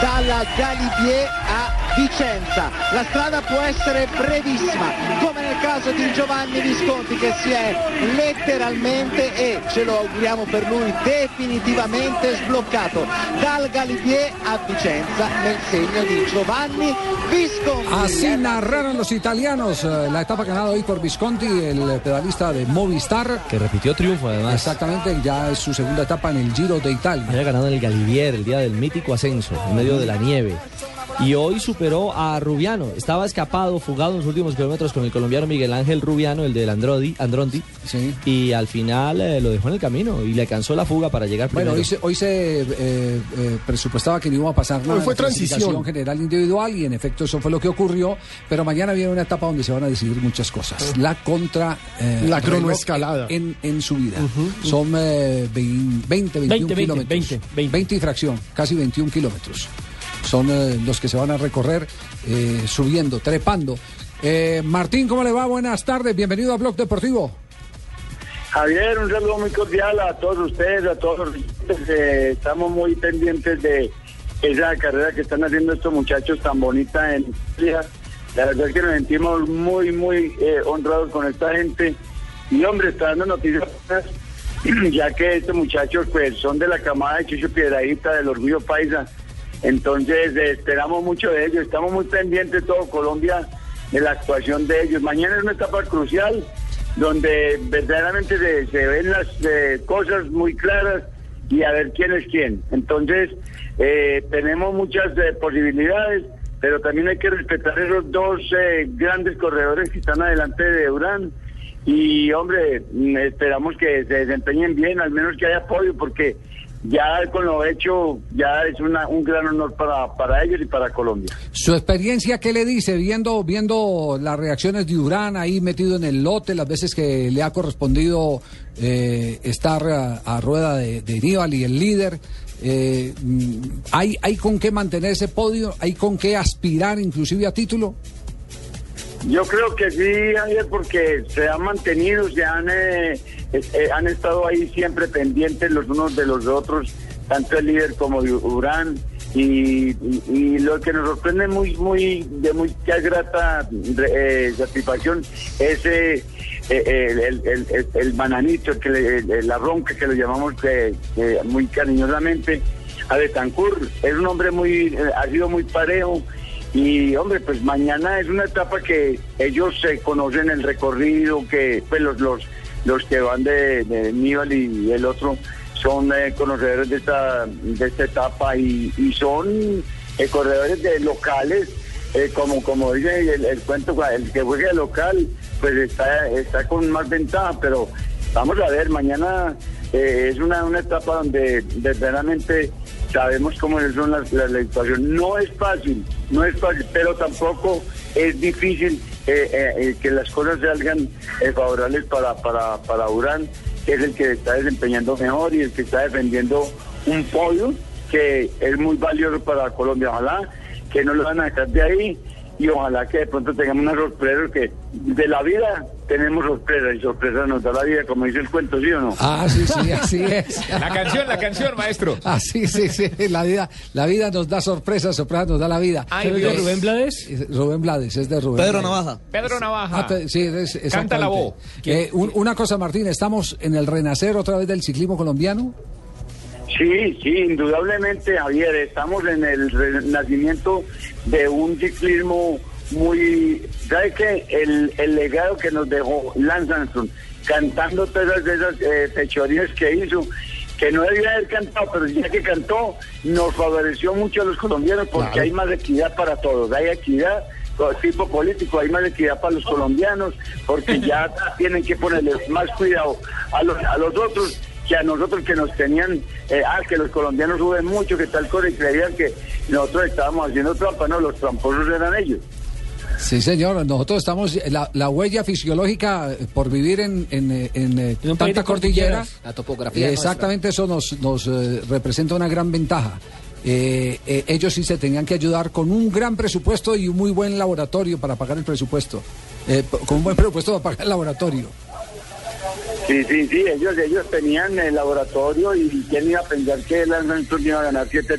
dalla Galibier a Vicenza. La strada può essere brevissima, come nel caso di Giovanni Visconti che si è letteralmente e ce lo auguriamo per lui definitivamente sbloccato dal Galibier a Vicenza nel segno di Giovanni Visconti. Así narraron los italianos eh, la etapa ganada hoy por Visconti, el pedalista de Movistar. Que repitió triunfo además. Exactamente, ya es su segunda etapa en el Giro de Italia. Había ganado en el Galivier el día del mítico ascenso, en medio de la nieve. Y hoy superó a Rubiano. Estaba escapado, fugado en los últimos kilómetros con el colombiano Miguel Ángel Rubiano, el del Androdi, Androndi. Sí. Y al final eh, lo dejó en el camino y le cansó la fuga para llegar Bueno, primero. hoy se, hoy se eh, eh, presupuestaba que no iba a pasar nada. Hoy fue transición. general individual y en efecto eso fue lo que ocurrió. Pero mañana viene una etapa donde se van a decidir muchas cosas. La contra. eh, La cronoescalada. En, en su vida. Son eh, vein- 20, 21 20, kilómetros. 20, 20. 20 y fracción, casi 21 kilómetros. Son eh, los que se van a recorrer eh, subiendo, trepando. Eh, Martín, ¿cómo le va? Buenas tardes. Bienvenido a Blog Deportivo. Javier, un saludo muy cordial a todos ustedes, a todos los estamos muy pendientes de esa carrera que están haciendo estos muchachos tan bonita en Italia. La verdad es que nos sentimos muy, muy honrados con esta gente. Y hombre, está dando noticias, ya que estos muchachos pues son de la camada de Chucho Piedradita, del Orgullo Paisa. Entonces esperamos mucho de ellos, estamos muy pendientes todo Colombia de la actuación de ellos. Mañana es una etapa crucial donde verdaderamente se, ven las eh, cosas muy claras y a ver quién es quién. Entonces, eh, tenemos muchas eh, posibilidades, pero también hay que respetar esos dos eh, grandes corredores que están adelante de Urán. Y, hombre, mm, esperamos que se desempeñen bien, al menos que haya apoyo, porque ya con lo hecho, ya es una, un gran honor para, para ellos y para Colombia. Su experiencia, ¿qué le dice? Viendo, viendo las reacciones de Durán ahí metido en el lote, las veces que le ha correspondido eh, estar a, a rueda de, de Aníbal y el líder. eh, mm, ¿hay, ¿Hay con qué mantener ese podio? ¿Hay con qué aspirar inclusive a título? Yo creo que sí, Javier, porque se han mantenido, se han, eh, es- eh, han estado ahí siempre pendientes los unos de los otros, tanto el líder como Urán. Y, lo que nos sorprende muy, muy, de muy grata eh, satisfacción es eh, eh, el, el, el- el- bananito, que le- la ronca que lo llamamos eh, eh, muy cariñosamente, a Betancourt. Es un hombre muy, eh, ha sido muy parejo. Y hombre, pues mañana es una etapa que ellos se conocen el recorrido, que pues los los, los que van de, de Aníbal y el otro son eh, conocedores de esta de esta etapa y, son eh, corredores de locales, eh, como como dice el, cuento, el que juegue local, pues está está con más ventaja, pero vamos a ver, mañana eh, es una, una etapa donde verdaderamente sabemos cómo son las, las, la situación. No es fácil, no es fácil, pero tampoco es difícil que las cosas salgan eh, favorables para, para, para Urán, que es el que está desempeñando mejor y el que está defendiendo un podio que es muy valioso para Colombia. Ojalá que no lo van a dejar de ahí y ojalá que de pronto tengamos una sorpresa, que de la vida tenemos sorpresas y sorpresas nos da la vida, como dice el cuento, ¿sí o no? Ah, sí, sí, así es. La canción, la canción, maestro. Ah, sí, sí, sí. La vida, la vida nos da sorpresas, sorpresas nos da la vida. Ay, ¿Es de. Rubén Blades? Rubén Blades, es de Rubén. Pedro Blades. Navaja. Pedro Navaja. Ah, sí, es, Canta la voz. Eh, un- una cosa, Martín, ¿estamos en el renacer otra vez del ciclismo colombiano? Sí, sí, indudablemente, Javier, estamos en el renacimiento de un ciclismo muy... ¿Sabe qué? El, el legado que nos dejó Lance Armstrong, cantando todas esas eh, fechorías que hizo, que no debía haber cantado, pero ya que cantó, nos favoreció mucho a los colombianos porque Claro. hay más equidad para todos, hay equidad tipo político, hay más equidad para los colombianos, porque ya tienen que ponerle más cuidado a los, a los otros que a nosotros que nos tenían, eh, ah, que los colombianos suben mucho, que tal cosa, y creían que nosotros estábamos haciendo trampa, no, los tramposos eran ellos. Sí, señor, nosotros estamos, la, la huella fisiológica eh, por vivir en, en, eh, en, eh, tanta cordillera, cordilleras, la topografía exactamente eso nos, nos eh, representa una gran ventaja. Eh, eh, ellos sí se tenían que ayudar con un gran presupuesto y un muy buen laboratorio para pagar el presupuesto. Eh, con un buen presupuesto para pagar el laboratorio. Sí, sí, sí, ellos, ellos tenían el laboratorio y quién iba a pensar que el Armstrong iba a ganar siete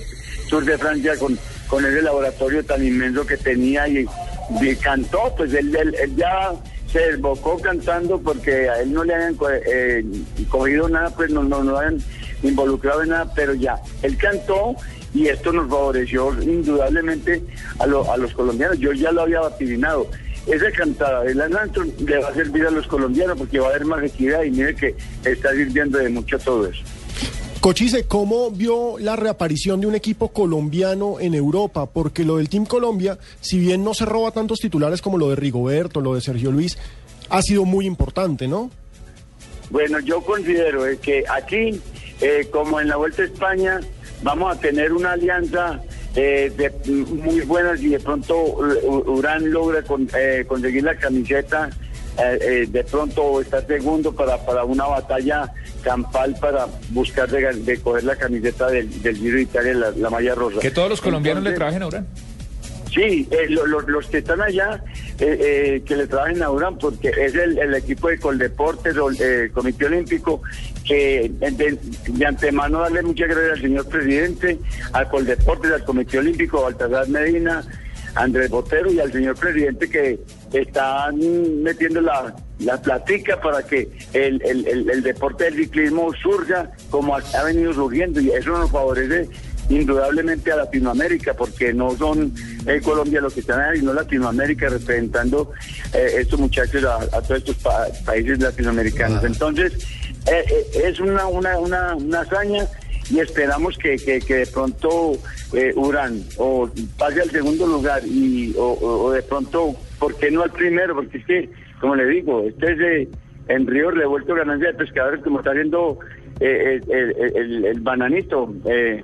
Tours de Francia con, con ese laboratorio tan inmenso que tenía y, cantó, pues él, él, ya se desbocó cantando porque a él no le habían eh, cogido nada, pues no, no, no habían involucrado en nada, pero ya, él cantó y esto nos favoreció indudablemente a, lo- a los colombianos. Yo ya lo había vaticinado. Esa cantada de Lance Armstrong le va a servir a los colombianos porque va a haber más equidad y mire que está sirviendo de mucho todo eso. Cochise, ¿cómo vio la reaparición de un equipo colombiano en Europa? Porque lo del Team Colombia, si bien no se roba tantos titulares como lo de Rigoberto, lo de Sergio Luis, ha sido muy importante, ¿no? Bueno, yo considero eh, que aquí, eh, como en la Vuelta a España, vamos a tener una alianza eh, de, muy buena y de pronto U- Urán logra con- eh, conseguir la camiseta, eh, eh, de pronto está segundo para, para una batalla campal para buscar de, de coger la camiseta del, del Giro de Italia, la, la malla rosa. Que todos los colombianos le Entonces, trabajen a Urán. Sí, eh, lo- lo- los que están allá, eh, eh, que le trabajen a Urán, porque es el, el equipo de Coldeportes el eh, Comité Olímpico, que de, de antemano darle muchas gracias al señor presidente, al Coldeportes, al Comité Olímpico, a Baltasar Medina, Andrés Botero y al señor presidente que están metiendo la, la platica para que el, el- el- el deporte del ciclismo surja como ha, venido surgiendo y eso nos favorece indudablemente a Latinoamérica, porque no son eh, Colombia los que están ahí, sino Latinoamérica representando eh, estos muchachos a, a todos estos pa- países latinoamericanos. Entonces, eh, eh, es una, una, una, una hazaña y esperamos que, que, que de pronto eh, Urán o pase al segundo lugar y o, o- o de pronto, ¿por qué no al primero? Porque es que, como le digo, este es eh, en Río Revuelto Ganancia de Pescadores, como está haciendo eh, el, el- el- el bananito. eh,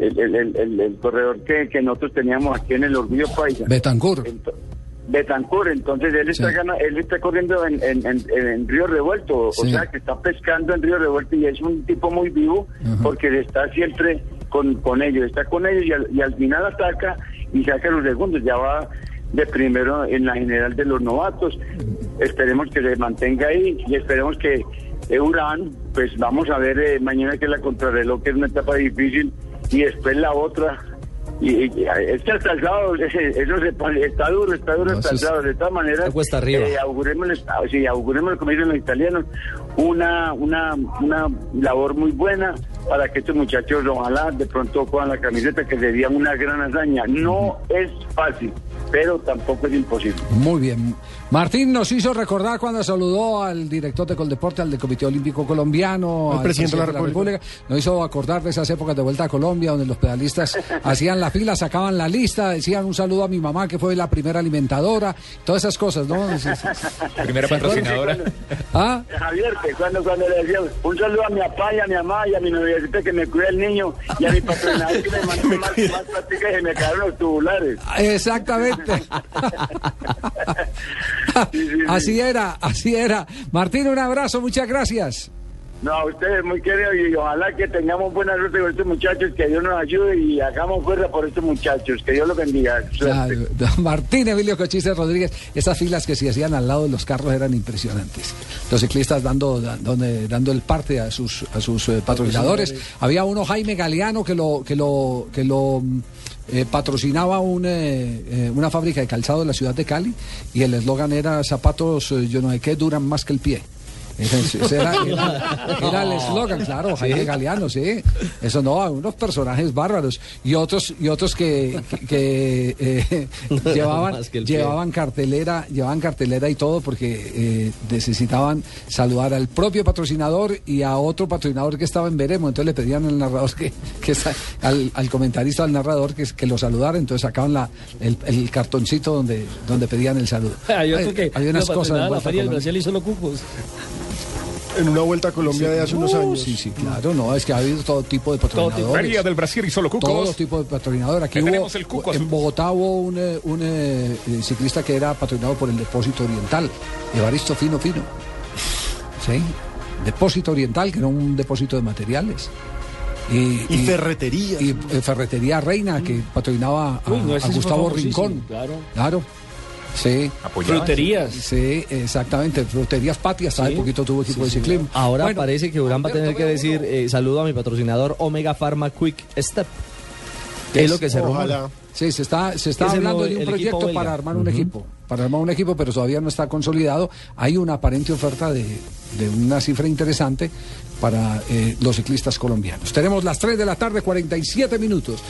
el, el- el- el- el corredor que, que nosotros teníamos aquí en el Orgullo Paisa. Betancur. Ento- Betancur, entonces él está Sí. gana- él está corriendo en, en- en- en Río Revuelto, Sí. o sea que está pescando en Río Revuelto y es un tipo muy vivo porque está siempre con, con ellos, está con ellos y al, y al final ataca y saca los segundos, ya va de primero en la general de los novatos. Esperemos que se mantenga ahí y esperemos que eh, Urán, pues vamos a ver eh, mañana que la contrarreloj, que es una etapa difícil, y después la otra. Y, y- y es que hasta el sábado, ese- eso se pa- está duro, está duro No, hasta eso el es- sábado. De todas maneras, está cuesta arriba. eh, augurémosles, ah, sí, augurémosles, como dicen los italianos, una, una, una labor muy buena para que estos muchachos ojalá de pronto cojan la camiseta, que sería una gran hazaña. No es fácil, pero tampoco es imposible. Muy bien. Martín nos hizo recordar cuando saludó al director de Coldeporte, al del Comité Olímpico Colombiano, Al presidente de la República. Nos hizo acordar de esas épocas de vuelta a Colombia, donde los pedalistas hacían la fila, sacaban la lista, decían un saludo a mi mamá, que fue la primera alimentadora, todas esas cosas, ¿no? Primera patrocinadora. Ah, Javier, cuando, cuando le decía un saludo a mi papá y a mi mamá y a mi noviecita que me cuida el niño y a mi patrocinador que me mandó más, más plática y se me cayeron los tubulares. exactamente. Sí, sí, sí. Así era, así era. Martín, un abrazo, muchas gracias. No, a ustedes muy queridos y ojalá que tengamos buena suerte con estos muchachos, que Dios nos ayude y hagamos fuerza por estos muchachos, que Dios los bendiga. Claro, don Martín Emilio Cochise Rodríguez, esas filas que se hacían al lado de los carros eran impresionantes. Los ciclistas dando, dando, dando el parte a sus, a sus eh, patrocinadores. Había uno, Jaime Galeano, que lo, que lo, que lo mm, eh, patrocinaba un, eh, eh, una fábrica de calzado de la ciudad de Cali y el eslogan era zapatos, eh, yo no sé qué, duran más que el pie. Ese, era, era- era el eslogan, claro, Jaime Galeano, sí. Eso no, unos personajes bárbaros. Y otros, y otros que, que, que, eh, llevaban, que llevaban cartelera, llevaban cartelera y todo porque eh, necesitaban saludar al propio patrocinador y a otro patrocinador que estaba en Veremo. Entonces le pedían al narrador que, al, al comentarista, al narrador que, que lo saludara. Entonces sacaban la, el, el cartoncito donde, donde pedían el saludo. Hay unas cosas. en la Feria del. Brasil y solo cupos. En una vuelta a Colombia de hace unos años. Sí, sí, claro, no, es que ha habido todo tipo de patrocinadores. Del Brasil y solo Todo cucos. tipo de patrocinador. Aquí hubo, tenemos el cuco en. Bogotá hubo un, eh, un, eh, eh, ciclista que era patrocinado por el Depósito Oriental, Evaristo Fino Fino. Sí, Depósito Oriental, que era un depósito de materiales. Y, Y ferreterías. Y Ferretería Reina, que patrocinaba a, Uy, no, Gustavo Rincón. claro. Claro. Sí. Apoyaba. Fruterías. Sí, exactamente. Fruterías Patias, hace Sí. poquito tuvo equipo de ciclismo. Ahora Bueno, parece que Urán va a tener que decir eh, saludo a mi patrocinador Omega Pharma Quick Step. Que es lo que se. Ojalá. Sí, se está, se está Es el hablando de un proyecto para armar un equipo. Para armar un equipo, pero todavía no está consolidado. Hay una aparente oferta de, de una cifra interesante para eh, los ciclistas colombianos. Tenemos las 3 de la tarde, 47 minutos.